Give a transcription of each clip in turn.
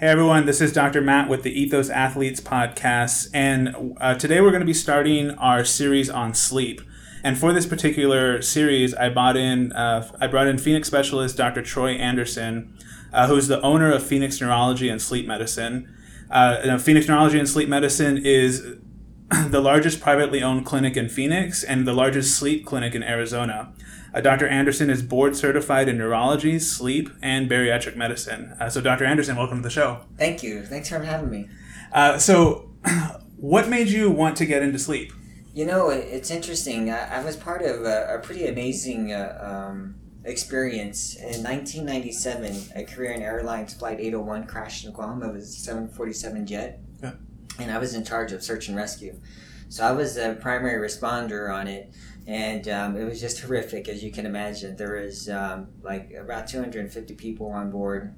Hey everyone, this is Dr. Matt with the Ethos Athletes podcast, and uh, today we're going to be starting our series on sleep. And for this particular series, I brought in uh, I brought in Phoenix specialist Dr. Troy Anderson, uh, who's the owner of Phoenix Neurology and Sleep Medicine. Uh, Phoenix Neurology and Sleep Medicine is the largest privately owned clinic in Phoenix and the largest sleep clinic in Arizona. Uh, Dr. Anderson is board certified in neurology, sleep, and bariatric medicine. Uh, so, Dr. Anderson, welcome to the show. Thank you. Thanks for having me. Uh, so, what made you want to get into sleep? You know, it's interesting. I, I was part of a, a pretty amazing uh, um, experience. In 1997, a Korean Airlines Flight 801 crashed in Guam. It was a 747 jet. Yeah. And I was in charge of search and rescue. So I was a primary responder on it and um, it was just horrific, as you can imagine. There was um, like about 250 people on board.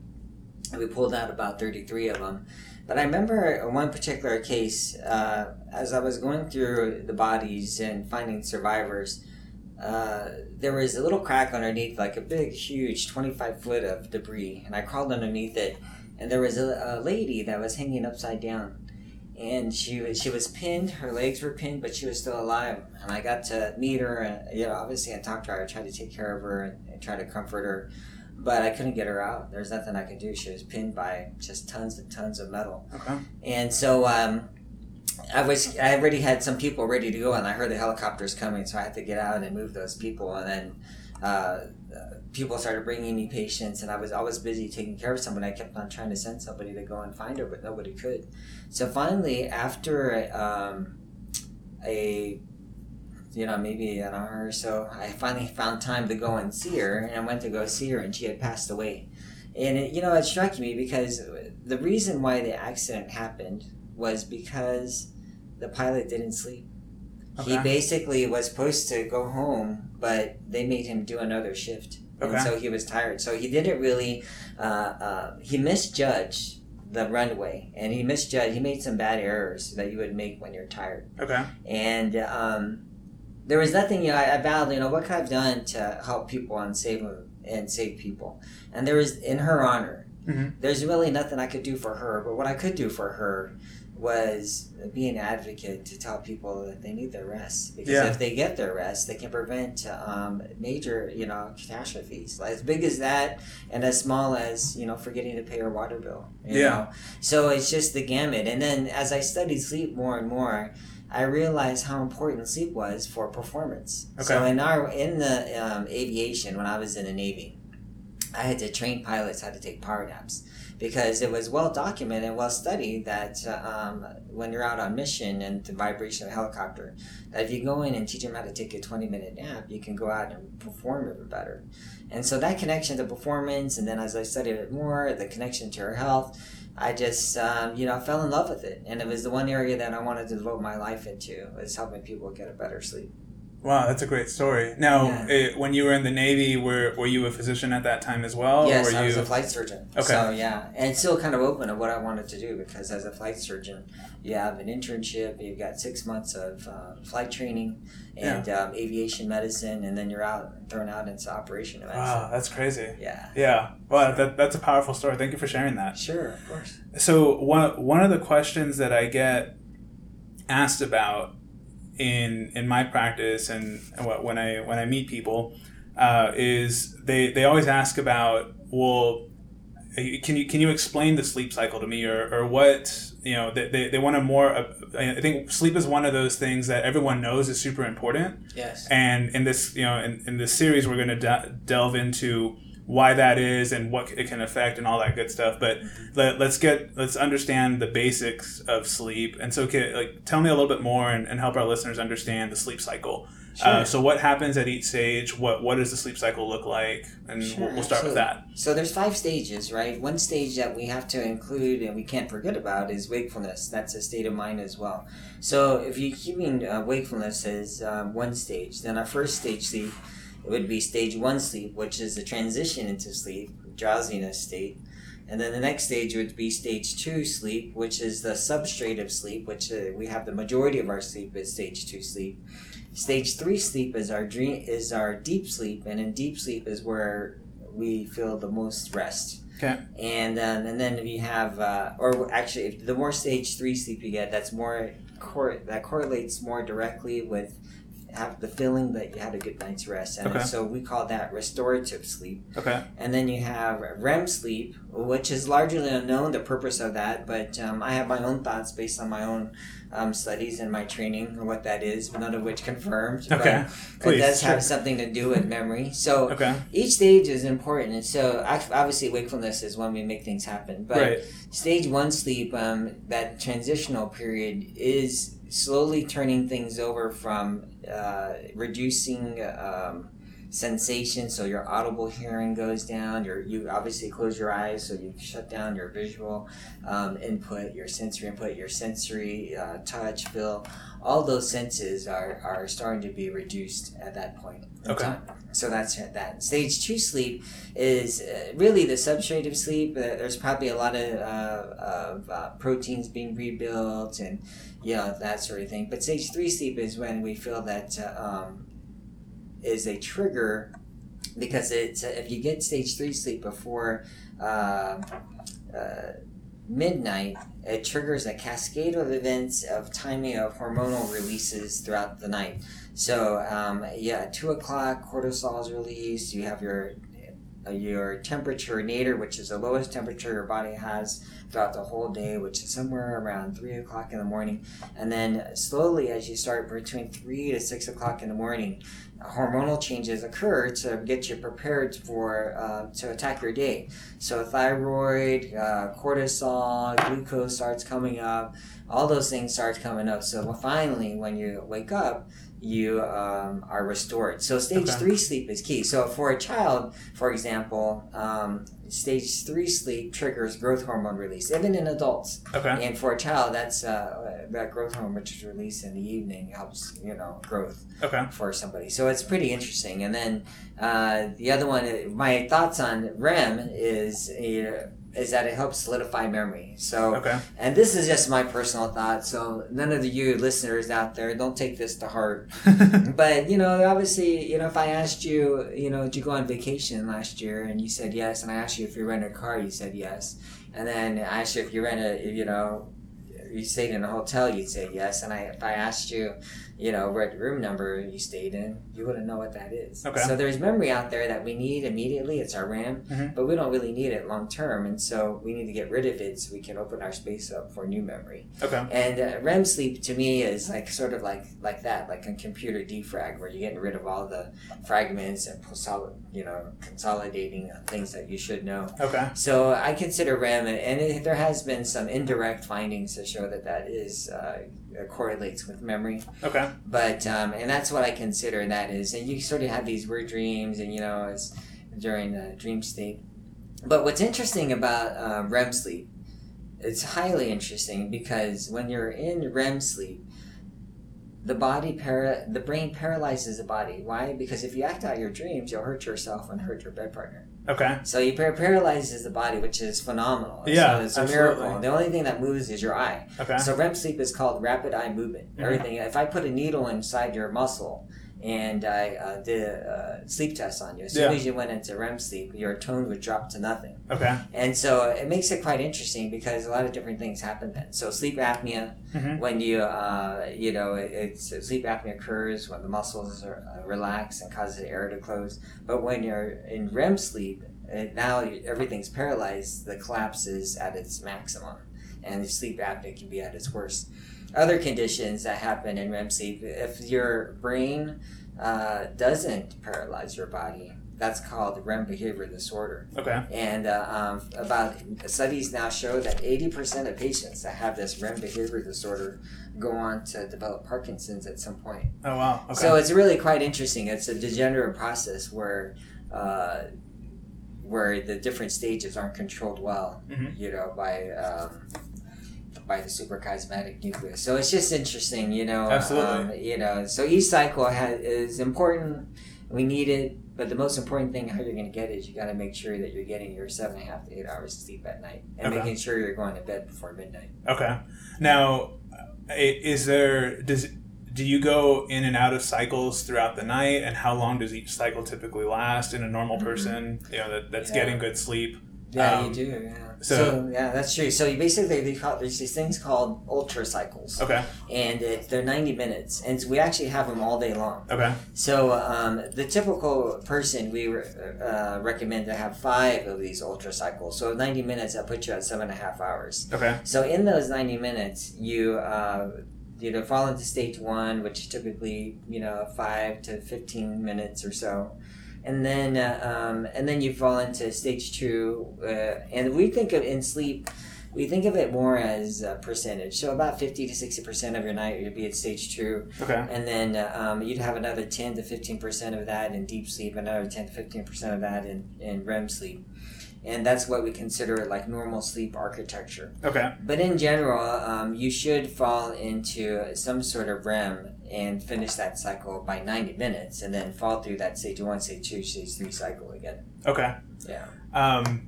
We pulled out about 33 of them. But I remember one particular case, uh, as I was going through the bodies and finding survivors, uh, there was a little crack underneath, like a big, huge 25 foot of debris. And I crawled underneath it, and there was a, a lady that was hanging upside down and she was she was pinned. Her legs were pinned, but she was still alive. And I got to meet her, and you know, obviously I talked to her. I tried to take care of her and, and try to comfort her, but I couldn't get her out. There's nothing I could do. She was pinned by just tons and tons of metal. Okay. And so um, I was I already had some people ready to go, and I heard the helicopters coming, so I had to get out and move those people, and then. Uh, people started bringing me patients and I was always busy taking care of someone. I kept on trying to send somebody to go and find her, but nobody could. So finally, after um, a you know maybe an hour or so, I finally found time to go and see her, and I went to go see her, and she had passed away. And it, you know it struck me because the reason why the accident happened was because the pilot didn't sleep. Okay. He basically was supposed to go home, but they made him do another shift Okay. And so he was tired. So he didn't really, uh, uh, he misjudged the runway and he misjudged, he made some bad errors that you would make when you're tired. Okay. And, um, there was nothing, you know, I, I battled, you know, what could I have done to help people and save them and save people? And there was, in her honor, mm-hmm. there's really nothing I could do for her, but what I could do for her was be an advocate to tell people that they need their rest because yeah. if they get their rest, they can prevent um, major, you know, catastrophes as big as that and as small as you know forgetting to pay your water bill. yeah. Know? So it's just the gamut. And then as I studied sleep more and more. I realized how important sleep was for performance. Okay. So in our in the um, aviation, when I was in the Navy, I had to train pilots how to take power naps because it was well documented and well studied that um, when you're out on mission and the vibration of a helicopter, that if you go in and teach them how to take a 20 minute nap, you can go out and perform even better. And so that connection to performance, and then as I studied it more, the connection to her health, I just, um, you know, fell in love with it. And it was the one area that I wanted to devote my life into, was helping people get a better sleep. Wow, that's a great story. Now, yeah. it, when you were in the Navy, were were you a physician at that time as well? Yes, I was a flight surgeon. Okay. So yeah, and still kind of open to what I wanted to do because as a flight surgeon, you have an internship, you've got six months of uh, flight training and yeah. um, aviation medicine, and then you're out thrown out into operation medicine. Wow, that's crazy. Yeah. Yeah. Well, that, that's a powerful story. Thank you for sharing that. Sure, of course. So one one of the questions that I get asked about in in my practice and when I when I meet people uh, is they they always ask about well can you can you explain the sleep cycle to me? Or, or what you know they, they, they want a more uh, i think sleep is one of those things that everyone knows is super important. Yes. And in this you know in, in this series we're going to de- delve into why that is and what it can affect and all that good stuff. But let, us get let's understand the basics of sleep. And so, can, like, tell me a little bit more and, and help our listeners understand the sleep cycle. Uh, sure. Uh, so, what happens at each stage? What what does the sleep cycle look like? And sure, we'll, we'll, start with that. So, there's five stages, right? One stage that we have to include and we can't forget about is wakefulness. That's a state of mind as well. So, if you're keeping uh, wakefulness as um, one stage, then our first stage sleep it would be stage one sleep, which is the transition into sleep, drowsiness state. And then the next stage would be stage two sleep, which is the substrate of sleep, which uh, we have the majority of our sleep is stage two sleep. Stage three sleep is our dream is our deep sleep, and in deep sleep is where we feel the most rest. Okay. And um, and then if you have, uh, or actually, if the more stage three sleep you get, that's more cor- that correlates more directly with have the feeling that you had a good night's rest. And Okay. so we call that restorative sleep. Okay. And then you have REM sleep, which is largely unknown, the purpose of that. But um, I have my own thoughts based on my own um, studies and my training and what that is, none of which confirmed. Okay. But Please. it does have something to do with memory. So Okay. each stage is important. And so obviously, wakefulness is when we make things happen. But right. stage one sleep, um, that transitional period, is slowly turning things over from uh, reducing um, sensation, so your audible hearing goes down. Your you obviously close your eyes, so you shut down your visual um, input, your sensory input, your sensory uh, touch, feel. All those senses are, are starting to be reduced at that point. Okay. time. So that's that. Stage two sleep is uh, really the substrate of sleep. There's probably a lot of, uh, of uh, proteins being rebuilt and you know that sort of thing. But stage three sleep is when we feel that uh, um, is a trigger because it's if you get stage three sleep before uh, uh, midnight, it triggers a cascade of events of timing of hormonal releases throughout the night. So um, yeah, two o'clock, cortisol is released. You have your uh, your temperature nadir, which is the lowest temperature your body has throughout the whole day, which is somewhere around three o'clock in the morning. And then slowly, as you start between three to six o'clock in the morning, hormonal changes occur to get you prepared for uh, to attack your day. So thyroid, uh, cortisol, glucose starts coming up. All those things start coming up. So finally, when you wake up, you um, are restored. So stage Okay. three sleep is key. So for a child, for example, um, stage three sleep triggers growth hormone release, even in adults. Okay. And for a child, that's uh, that growth hormone which is released in the evening helps you know growth Okay. for somebody. So it's pretty interesting. And then uh, the other one, uh, my thoughts on REM is uh, is that it helps solidify memory. So Okay. and this is just my personal thought. So none of you listeners out there don't take this to heart. But you know, obviously, you know, if I asked you, you know, did you go on vacation last year, and you said yes, and I asked you if you rent a car, you said yes, and then I asked you if you rent a, you know, you stayed in a hotel, you'd say yes, and I if I asked you, you know, what room number you stayed in, you wouldn't know what that is. Okay. So there's memory out there that we need immediately. It's our RAM, Mhm. but we don't really need it long term, and so we need to get rid of it so we can open our space up for new memory. Okay. And uh, REM sleep to me is like sort of like like that, like a computer defrag, where you're getting rid of all the fragments and consol- you know consolidating things that you should know. Okay. So I consider REM, and it, there has been some indirect findings to show that that is uh, correlates with memory. Okay. But um, and that's what I consider that is, and you sort of have these weird dreams, and you know, as during the dream state. But what's interesting about uh, REM sleep, it's highly interesting because when you're in REM sleep, the body para- the brain paralyzes the body. Why? Because if you act out your dreams, you'll hurt yourself and hurt your bed partner. Okay. So you par- paralyzes the body, which is phenomenal. Yeah, so it's a absolutely. miracle. The only thing that moves is your eye. Okay. So REM sleep is called rapid eye movement. Mhm. Everything. If I put a needle inside your muscle and I uh, did a uh, sleep test on you, as soon Yeah. as you went into REM sleep, your tone would drop to nothing. Okay. And so it makes it quite interesting because a lot of different things happen then. So sleep apnea, Mhm. when you uh, you know it, it's sleep apnea occurs when the muscles are uh, relax and causes the air to close. But when you're in REM sleep, now everything's paralyzed. The collapse is at its maximum, and the sleep apnea can be at its worst. Other conditions that happen in REM sleep, if your brain uh, doesn't paralyze your body, that's called REM behavior disorder. Okay. And uh, um, about studies now show that 80% of patients that have this REM behavior disorder go on to develop Parkinson's at some point. Oh wow. Okay. So it's really quite interesting. It's a degenerative process where uh, where the different stages aren't controlled well, Mhm. you know, by um, by the suprachiasmatic nucleus. So it's just interesting, you know. Absolutely. Um, you know, so each cycle has, is important. We need it, but the most important thing how you're going to get it is you got to make sure that you're getting your seven and a half to eight hours of sleep at night, and Okay. making sure you're going to bed before midnight. Okay. Now, is there does do you go in and out of cycles throughout the night, and how long does each cycle typically last in a normal Mhm. person? You know that, that's Yeah. getting good sleep. Yeah, Um, you do. Yeah. so- So, yeah, that's true. So you basically there's these things called ultra cycles, Okay. and it, they're 90 minutes, and we actually have them all day long. Okay. So um, the typical person we re- uh, recommend to have five of these ultra cycles. So 90 minutes that puts you at seven and a half hours. Okay. So in those 90 minutes, you uh, you know fall into stage one, which is typically you know five to 15 minutes or so, and then uh, um, and then you fall into stage two, uh, and we think of in sleep. We think of it more as a percentage. So about 50 to 60% of your night would be at stage two. Okay. And then uh, um, you'd have another 10 to 15% of that in deep sleep, another 10 to 15% of that in, in REM sleep. And that's what we consider like normal sleep architecture. Okay. But in general, um, you should fall into some sort of REM and finish that cycle by 90 minutes and then fall through that stage one, stage two, stage three cycle again. Okay. Yeah. Um,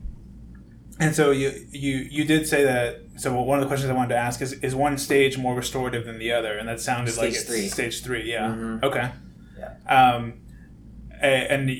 and so you you you did say that. So one of the questions I wanted to ask is is one stage more restorative than the other, and that sounded like Stage it's three. stage three. Yeah. Mhm. Okay. Yeah. Um, and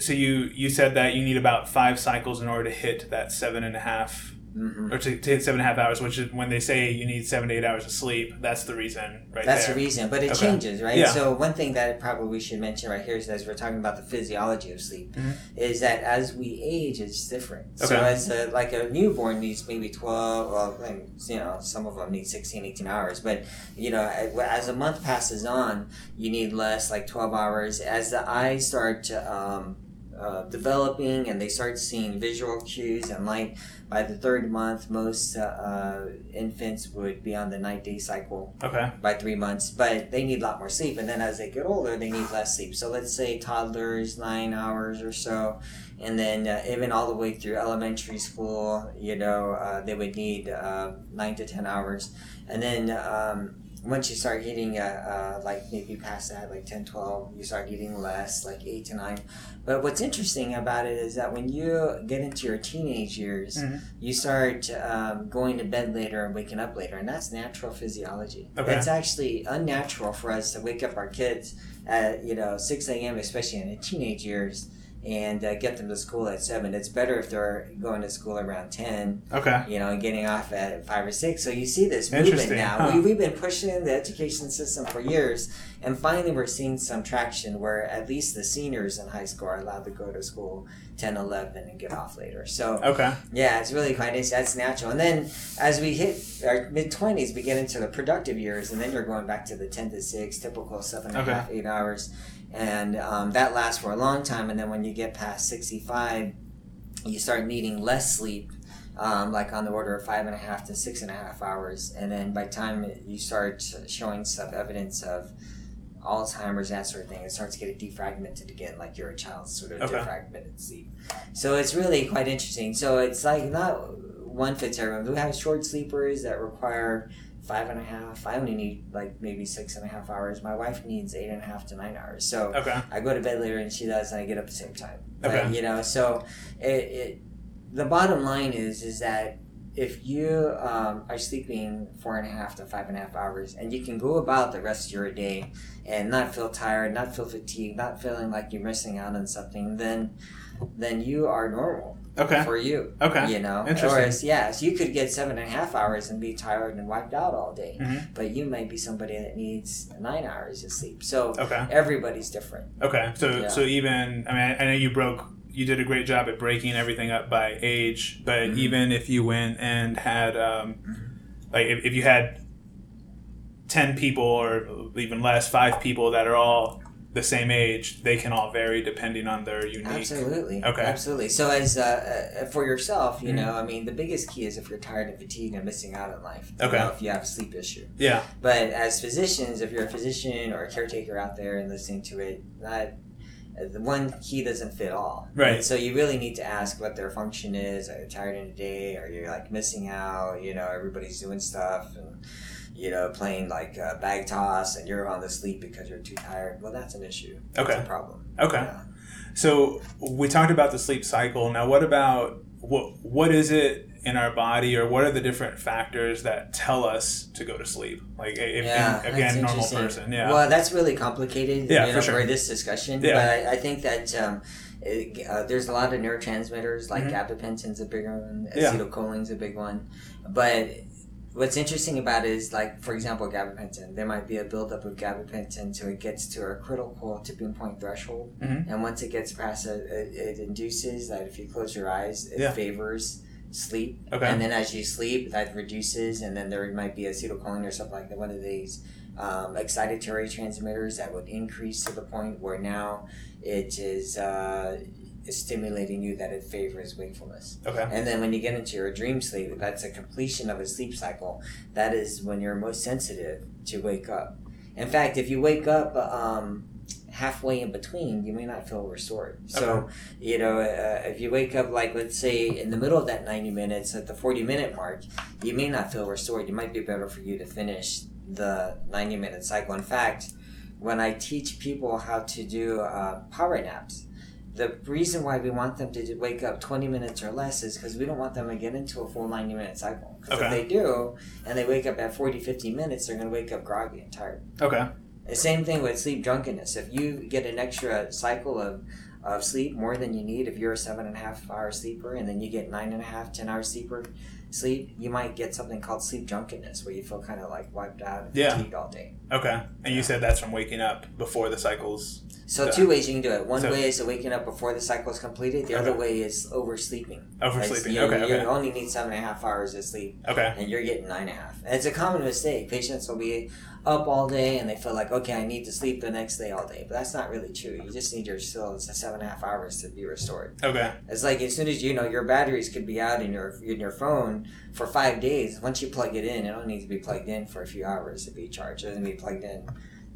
so you you said that you need about five cycles in order to hit that seven and a half hmm or to, to hit seven and a half hours, which is when they say you need seven to eight hours of sleep. That's the reason, right That's there. the reason, but it Okay. changes, right? Yeah. So one thing that probably we should mention right here is as we're talking about the physiology of sleep, Mhm. is that as we age, it's different. Okay. So as a, like a newborn needs maybe twelve, well, you know, some of them need 16, 18 hours, but you know, as a month passes on, you need less, like twelve hours. As the eyes start um, uh, developing and they start seeing visual cues and light. By the third month, most uh, uh, infants would be on the night day cycle Okay. by three months, but they need a lot more sleep. And then as they get older, they need less sleep. So let's say toddlers, nine hours or so. And then uh, even all the way through elementary school, you know, uh, they would need uh, nine to 10 hours. And then um, once you start getting uh, uh, like maybe past that, like 10, 12, you start getting less, like 8 to 9. But what's interesting about it is that when you get into your teenage years, Mhm. you start um, going to bed later and waking up later, and that's natural physiology. Okay. It's actually unnatural for us to wake up our kids at you know 6 a.m., especially in the teenage years, and uh, get them to school at 7. It's better if they're going to school around 10, Okay. you know, and getting off at 5 or 6. So you see this movement now. huh. We, we've been pushing the education system for years, and finally we're seeing some traction where at least the seniors in high school are allowed to go to school 10, 11 and get off later. So Okay. yeah, it's really quite nice. That's natural. And then as we hit our mid twenties, we get into the productive years, and then you're going back to the ten to six, typical seven and a Okay. half, eight hours, and um, that lasts for a long time. And then when you get past sixty five, you start needing less sleep. Um, like on the order of five and a half to six and a half hours, and then by the time you start showing some evidence of Alzheimer's, that sort of thing, it starts getting defragmented again, like you're a child sort of Okay. defragmented sleep. So it's really quite interesting. So it's like not one fits everyone. We have short sleepers that require five and a half. I only need like maybe six and a half hours. My wife needs eight and a half to nine hours. So Okay. I go to bed later and she does, and I get up the same time. But, Okay. you know, so it, it the bottom line is is that if you um, are sleeping four and a half to five and a half hours, and you can go about the rest of your day and not feel tired, not feel fatigued, not feeling like you're missing out on something, then then you are normal Okay. for you. Okay. You know, whereas yes, you could get seven and a half hours and be tired and wiped out all day, Mhm. but you might be somebody that needs nine hours of sleep. So Okay. everybody's different. Okay. So Yeah. so even I mean I, know you broke you did a great job at breaking everything up by age, but Mhm. even if you went and had um, like if, if you had ten people or even less, five people that are all the same age, they can all vary depending on their unique. Absolutely. Okay. Absolutely. So as uh, uh, for yourself, you Mhm. know, I mean, the biggest key is if you're tired and fatigued and missing out on life. Okay. You know, if you have a sleep issue. Yeah. But as physicians, if you're a physician or a caretaker out there and listening to it, not uh, the one key doesn't fit all. Right. And so you really need to ask what their function is. Are you tired in the day? Are you like missing out? You know, everybody's doing stuff and you know playing like uh, bag toss, and you're on the sleep because you're too tired. Well, that's an issue. That's Okay. a problem. Okay. Yeah. So we talked about the sleep cycle. Now, what about what? What is it in our body, or what are the different factors that tell us to go to sleep? Like, if, Yeah, in, again, normal person. Yeah. Well, that's really complicated. Yeah, you for sure. for this discussion. Yeah. But I, I think that um, it, uh, there's a lot of neurotransmitters like Mhm. gabapentin's a big one, acetylcholine's a big one, but what's interesting about it is like for example gabapentin there might be a buildup of gabapentin until it gets to a critical tipping point threshold Mhm. and once it gets past it, it, it induces that if you close your eyes it Yeah. favors sleep Okay. and then as you sleep that reduces and then there might be acetylcholine or something like that one of these um, excitatory transmitters that would increase to the point where now it is uh, is stimulating you that it favors wakefulness Okay. and then when you get into your dream sleep, that's a completion of a sleep cycle. That is when you're most sensitive to wake up. In fact, if you wake up um, halfway in between, you may not feel restored. So, you know, uh, if you wake up, like, let's say in the middle of that 90 minutes at the 40 minute mark, you may not feel restored. It might be better for you to finish the 90 minute cycle. In fact, when I teach people how to do uh, power naps, the reason why we want them to wake up 20 minutes or less is because we don't want them to get into a full 90 minute cycle. Because Okay. if they do, and they wake up at 40, 50 minutes, they're going to wake up groggy and tired. Okay. The same thing with sleep drunkenness. If you get an extra cycle of, of sleep more than you need, if you're a seven and a half hour sleeper, and then you get nine and a half, ten hour sleeper sleep, you might get something called sleep drunkenness, where you feel kind of like wiped out and Yeah. fatigued all day. Okay. And you said that's from waking up before the cycles. So Yeah. two ways you can do it. One So- way is waking up before the cycle is completed. The other way is oversleeping. Oversleeping. You, Okay. you Okay. only need seven and a half hours of sleep, Okay. and you're getting nine and a half. And it's a common mistake. Patients will be up all day, and they feel like, okay, I need to sleep the next day all day. But that's not really true. You just need your still it's seven and a half hours to be restored. Okay. It's like as soon as you know your batteries could be out in your in your phone for five days. Once you plug it in, it don't need to be plugged in for a few hours to be charged. It doesn't be plugged in.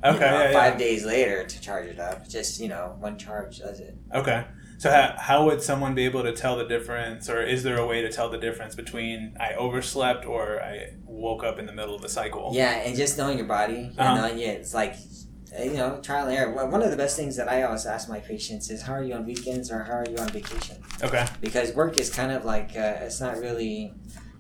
you Okay. know, yeah, five yeah. days later to charge it up. Just you know, one charge does it. Okay. So how, how would someone be able to tell the difference, or is there a way to tell the difference between I overslept or I woke up in the middle of the cycle? Yeah, and just knowing your body, Uh-huh. and knowing it, it's like, you know, trial and error. One of the best things that I always ask my patients is, how are you on weekends or how are you on vacation? Okay. Because work is kind of like, uh, it's not really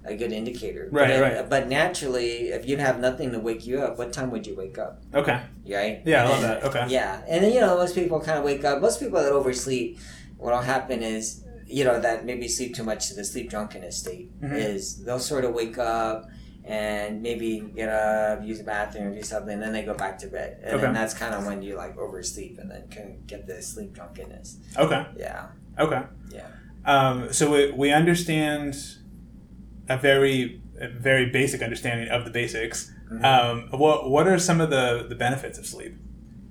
a good indicator. Right, but right. But naturally, if you have nothing to wake you up, what time would you wake up? Okay. Right? Yeah, I love then- that. Okay. Yeah, and then, you know, most people kind of wake up. Most people that oversleep, what'll happen is, you know, that maybe sleep too much to the sleep drunkenness state Mhm. is they'll sort of wake up and maybe get up, use the bathroom, do something, and then they go back to bed. And Okay. then that's kind of when you like oversleep and then can get the sleep drunkenness. Okay. Yeah. Okay. Yeah. Um, so we, we understand a very a very basic understanding of the basics. Mhm. Um, what what are some of the, the benefits of sleep?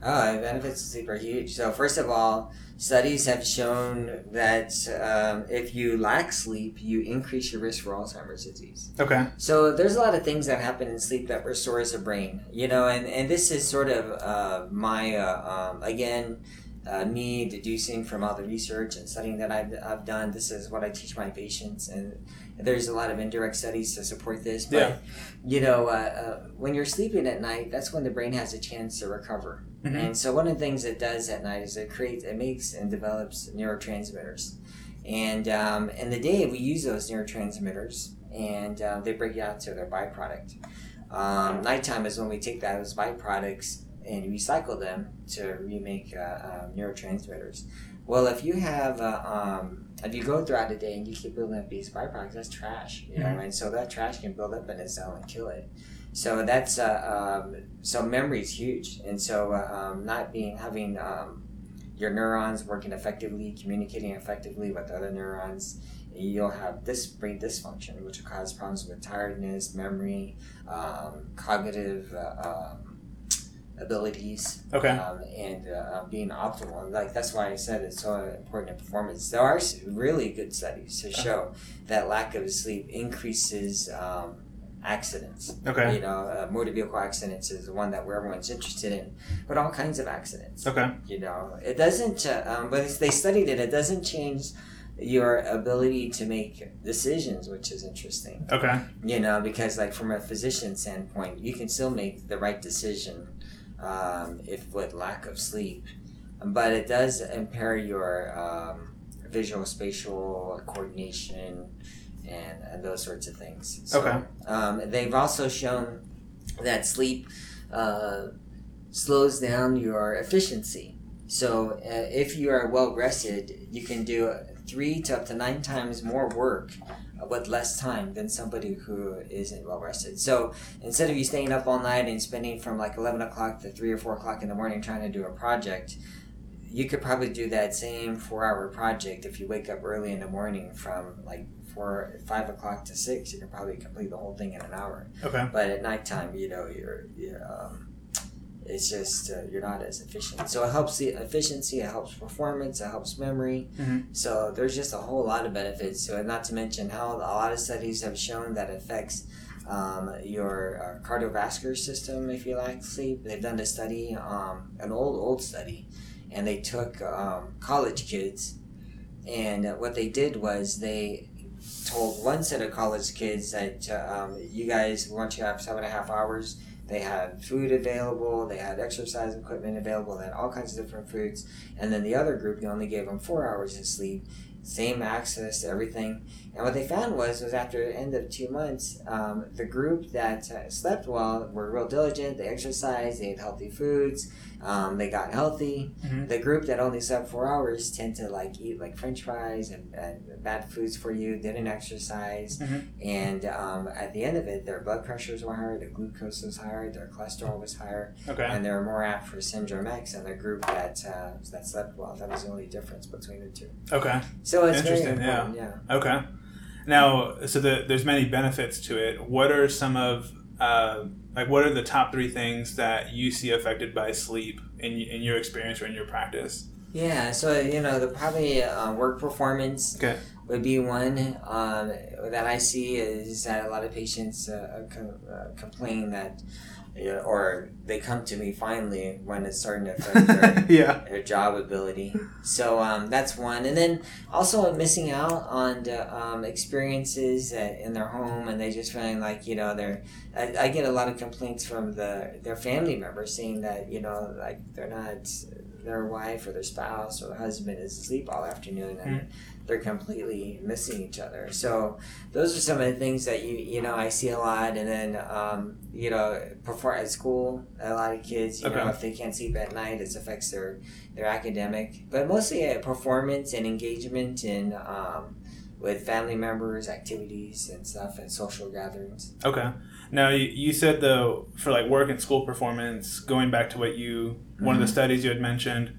Oh, the benefits of sleep are huge. So, first of all, studies have shown that um, if you lack sleep, you increase your risk for Alzheimer's disease. Okay. So there's a lot of things that happen in sleep that restores the brain, you know, and, and this is sort of uh, my, uh, um, again, uh, me deducing from all the research and studying that I've, I've done. This is what I teach my patients, and there's a lot of indirect studies to support this. But, Yeah. you know, uh, uh, when you're sleeping at night, that's when the brain has a chance to recover. Mhm. And so one of the things it does at night is it creates, it makes and develops neurotransmitters. And um, in the day, we use those neurotransmitters, and uh, they break out to their byproduct. Um, nighttime is when we take those byproducts and recycle them to remake uh, uh, neurotransmitters. Well, if you have, uh, um, if you go throughout the day and you keep building up these byproducts, that's trash, you know, Mhm. and so that trash can build up in a cell and kill it. So that's uh, um, so memory is huge, and so uh, um, not being having um, your neurons working effectively, communicating effectively with other neurons, you'll have this brain dysfunction, which will cause problems with tiredness, memory, um, cognitive uh, um, abilities, Okay. um, and uh, being optimal. Like that's why I said it's so important in performance. There are really good studies to show that lack of sleep increases um, accidents. Okay. You know, uh, motor vehicle accidents is the one that where everyone's interested in, but all kinds of accidents. Okay. You know, it doesn't. Uh, um, but they studied it. It doesn't change your ability to make decisions, which is interesting. Okay. You know, because like from a physician standpoint, you can still make the right decision um, if with lack of sleep, but it does impair your um, visual spatial coordination and, and those sorts of things. So, Okay. Um, they've also shown that sleep uh, slows down your efficiency. So uh, if you are well rested, you can do three to up to nine times more work with less time than somebody who isn't well rested. So instead of you staying up all night and spending from like 11 o'clock to 3 or 4 o'clock in the morning trying to do a project, you could probably do that same four hour project if you wake up early in the morning from like four, five o'clock to six. You can probably complete the whole thing in an hour. Okay. But at nighttime, you know, you're, you're um, it's just uh, you're not as efficient. So it helps the efficiency, it helps performance, it helps memory. Mhm. So there's just a whole lot of benefits it. Not to mention how a lot of studies have shown that affects um, your uh, cardiovascular system if you lack sleep. They've done a study, um, an old old study, and they took um, college kids, and what they did was they told one set of college kids that um, you guys once you have seven and a half hours they had food available they had exercise equipment available they had all kinds of different foods. And then the other group you only gave them four hours of sleep same access to everything. And what they found was was after the end of two months um, the group that uh, slept well were real diligent they exercised they ate healthy foods um, they got healthy Mhm. the group that only slept four hours tend to like eat like french fries and, and bad foods for you didn't exercise Mhm. and um, at the end of it their blood pressures were higher their glucose was higher their cholesterol was higher Okay. and they were more apt for syndrome x And the group that uh, that slept well that was the only difference between the two Okay. so it's very Interesting, yeah. yeah. Okay. Now, so the, there's many benefits to it. What are some of uh, like what are the top three things that you see affected by sleep in in your experience or in your practice? Yeah, so you know, the probably uh, work performance Okay. would be one um, that I see is that a lot of patients uh, com- uh, complain that, you know, or they come to me finally when it's starting to affect their, yeah. their job ability. So um, that's one, and then also missing out on the, um, experiences in their home, and they just feeling like you know they're. I, I get a lot of complaints from the their family members saying that you know like they're not their wife or their spouse or their husband is asleep all afternoon and they're completely missing each other. So those are some of the things that you you know I see a lot, and then um, you know perform at school. A lot of kids, you know, if they can't sleep at night, it affects their their academic, but mostly uh, performance and engagement and um, with family members, activities and stuff, and social gatherings. Okay. Now you, you said though for like work and school performance, going back to what you one of the studies you had mentioned,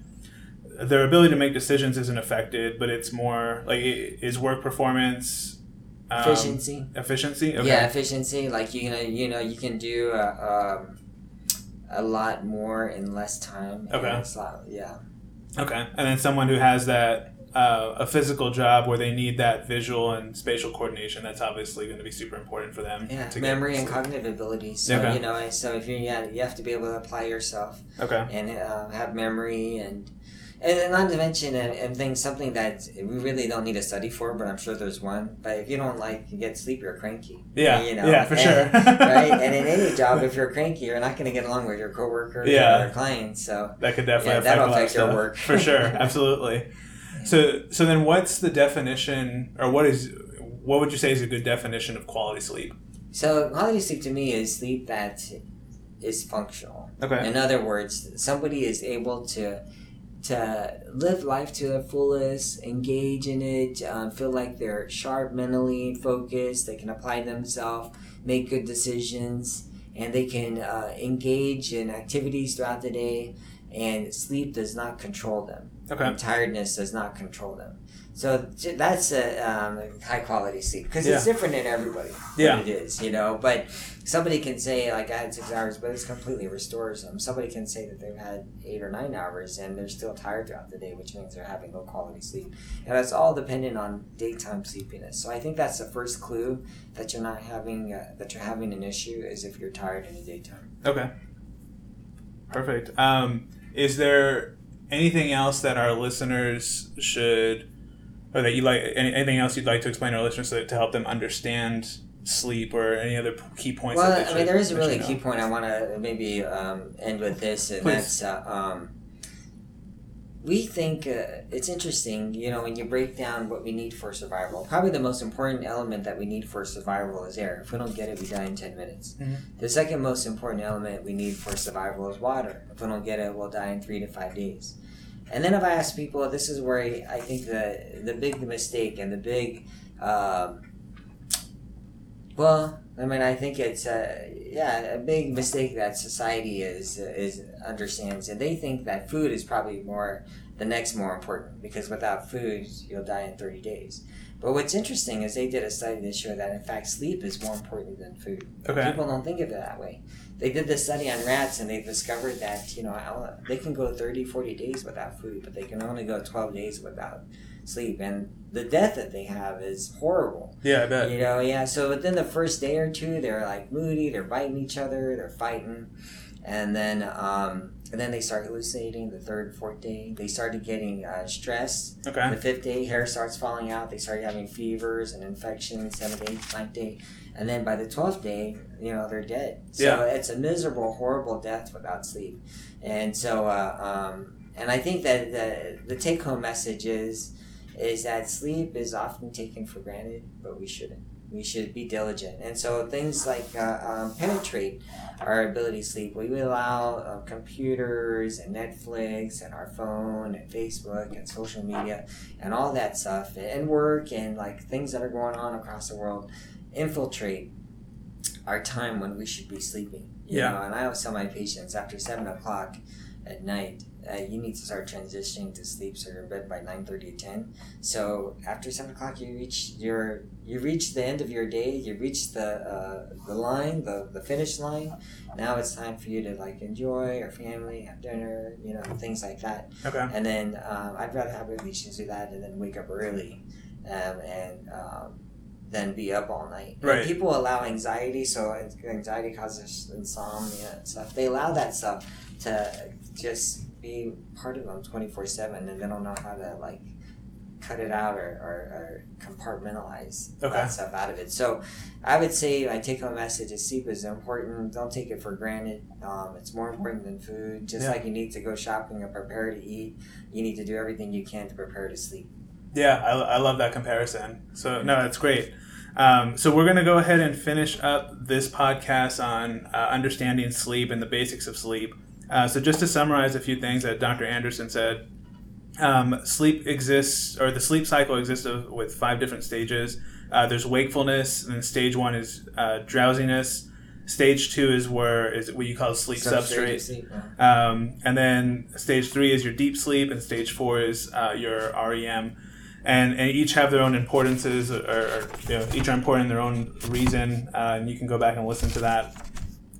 their ability to make decisions isn't affected, but it's more like is work performance um, Efficiency. Efficiency. Okay. Yeah, efficiency. Like you know, you know, you can do uh, um, a lot more in less time. Okay. Lot, yeah. Okay. And then someone who has that uh, a physical job where they need that visual and spatial coordination, that's obviously going to be super important for them. Yeah, to get memory and cognitive abilities. So Okay. you know, so if you yeah, you have to be able to apply yourself Okay. and uh, have memory and and then not to mention and, and things something that we really don't need a study for, but I'm sure there's one. But if you don't like get sleep, you're cranky. Yeah. you know, yeah, for and- sure. right, and in any job, if you're cranky, you're not going to get along with your coworkers Yeah. or your clients. So That could definitely Yeah, affect that'll a lot of affect your work. for sure. Absolutely. So, so then, what's the definition, or what is, what would you say is a good definition of quality sleep? So quality sleep to me is sleep that is functional. Okay. In other words, somebody is able to to live life to the fullest, engage in it, um, feel like they're sharp mentally, focused. They can apply themselves, make good decisions, and they can uh, engage in activities throughout the day. And sleep does not control them. Okay. And tiredness does not control them. So that's a um, high quality sleep because Yeah. it's different in everybody. Yeah. it is, you know. But somebody can say like I had six hours, but it's completely restores them. Somebody can say that they've had eight or nine hours and they're still tired throughout the day, which means they're having low quality sleep. And that's all dependent on daytime sleepiness. So I think that's the first clue that you're not having uh, that you're having an issue is if you're tired in the daytime. Okay. Perfect. Um, is there anything else that our listeners should, or that you like, any, anything else you'd like to explain to our listeners to, to help them understand sleep or any other key points? Well, I mean, there is a really key know? point I want to maybe um, end with this, and Please. that's uh, um, we think uh, it's interesting. You know, when you break down what we need for survival, probably the most important element that we need for survival is air. If we don't get it, we die in ten minutes. Mhm. The second most important element we need for survival is water. If we don't get it, we'll die in three to five days. And then if I ask people, this is where I think the the big mistake and the big, um, well, I mean, I think it's a yeah a big mistake that society is is understands, and they think that food is probably more the next more important because without food you'll die in thirty days. But what's interesting is they did a study that showed that in fact sleep is more important than food. Okay. People don't think of it that way. They did this study on rats and they discovered that, you know, they can go 30, 40 days without food, but they can only go 12 days without sleep. And the death that they have is horrible. Yeah, I bet. You know, yeah. So within the first day or two, they're like moody, they're biting each other, they're fighting. And then, um, and then they start hallucinating the third, fourth day. They started getting uh, stressed. Okay. The fifth day, hair starts falling out. They started having fevers and infections. Seventh, eighth, ninth day, and then by the twelfth day, you know, they're dead. So Yeah. it's a miserable, horrible death without sleep. And so, uh, um, and I think that the the take home message is is that sleep is often taken for granted, but we shouldn't. We should be diligent. And so things like uh, um, penetrate our ability to sleep. We allow uh, computers and Netflix and our phone and Facebook and social media and all that stuff and work and like things that are going on across the world infiltrate our time when we should be sleeping. You Yeah. Know? And I always tell my patients after seven o'clock at night, uh, you need to start transitioning to sleep so you're in bed by 9.30 to 10 so after 7 o'clock you reach your you reach the end of your day you reach the uh, the line the, the finish line now it's time for you to like enjoy your family have dinner you know things like that Okay. and then um, I'd rather have my patients do that and then wake up early um, and um, then be up all night. And Right. people allow anxiety, so anxiety causes insomnia and stuff. They allow that stuff to just be part of them 24 7 and they don't know how to like cut it out or, or, or compartmentalize Okay. that stuff out of it. So I would say my take home message is sleep is important. Don't take it for granted. Um, it's more important than food. Just Yeah. like you need to go shopping and prepare to eat, you need to do everything you can to prepare to sleep. Yeah, I, I love that comparison. So no, that's great. Um, so we're gonna go ahead and finish up this podcast on uh, understanding sleep and the basics of sleep. Uh, so just to summarize a few things that Dr. Anderson said, um, sleep exists, or the sleep cycle exists of, with five different stages. Uh, there's wakefulness, and then stage one is uh, drowsiness. Stage two is where is what you call sleep Substrate substrate. sleep, yeah. Um, and then stage three is your deep sleep, and stage four is uh, your REM. And, and each have their own importances, or, or you know, each are important in their own reason. Uh, and you can go back and listen to that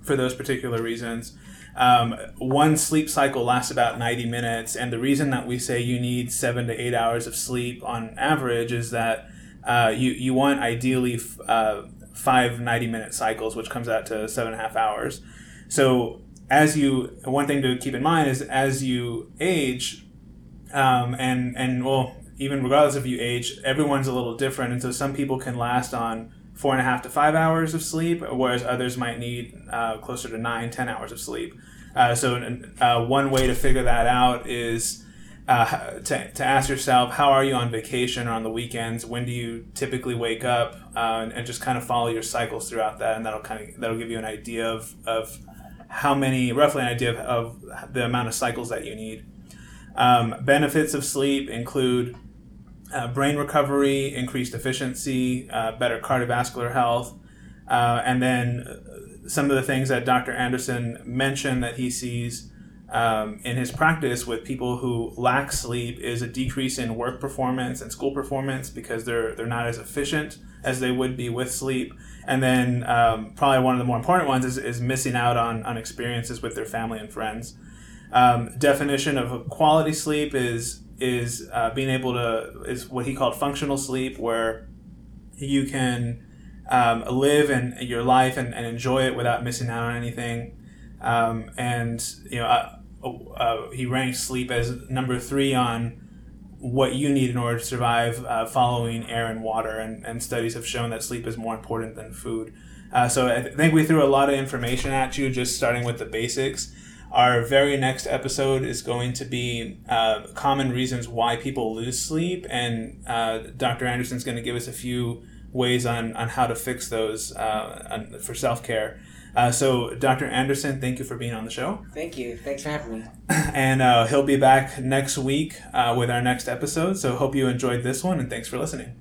for those particular reasons. Um, one sleep cycle lasts about 90 minutes, and the reason that we say you need seven to eight hours of sleep on average is that uh, you, you want ideally f- uh, five 90 minute cycles, which comes out to seven and a half hours. So, as you, one thing to keep in mind is as you age, um, and, and well, even regardless of you age, everyone's a little different, and so some people can last on four and a half to five hours of sleep, whereas others might need uh, closer to nine, ten hours of sleep. Uh, so, uh, one way to figure that out is uh, to, to ask yourself, how are you on vacation or on the weekends? When do you typically wake up? Uh, and, and just kind of follow your cycles throughout that, and that'll kind of that'll give you an idea of, of how many, roughly an idea of, of the amount of cycles that you need. Um, benefits of sleep include uh, brain recovery, increased efficiency, uh, better cardiovascular health, uh, and then uh, some of the things that Dr. Anderson mentioned that he sees um, in his practice with people who lack sleep is a decrease in work performance and school performance because they're they're not as efficient as they would be with sleep. And then um, probably one of the more important ones is, is missing out on, on experiences with their family and friends. Um, definition of quality sleep is is uh, being able to is what he called functional sleep, where you can um, live in your life and, and enjoy it without missing out on anything. Um, and you know, uh, uh, he ranks sleep as number three on what you need in order to survive, uh, following air and water. And, and studies have shown that sleep is more important than food. Uh, so I th- think we threw a lot of information at you, just starting with the basics. Our very next episode is going to be uh, common reasons why people lose sleep, and uh, Dr. Anderson's going to give us a few ways on, on how to fix those uh, on, for self care. Uh, so, Dr. Anderson, thank you for being on the show. Thank you. Thanks for having me. And uh, he'll be back next week uh, with our next episode. So, hope you enjoyed this one, and thanks for listening.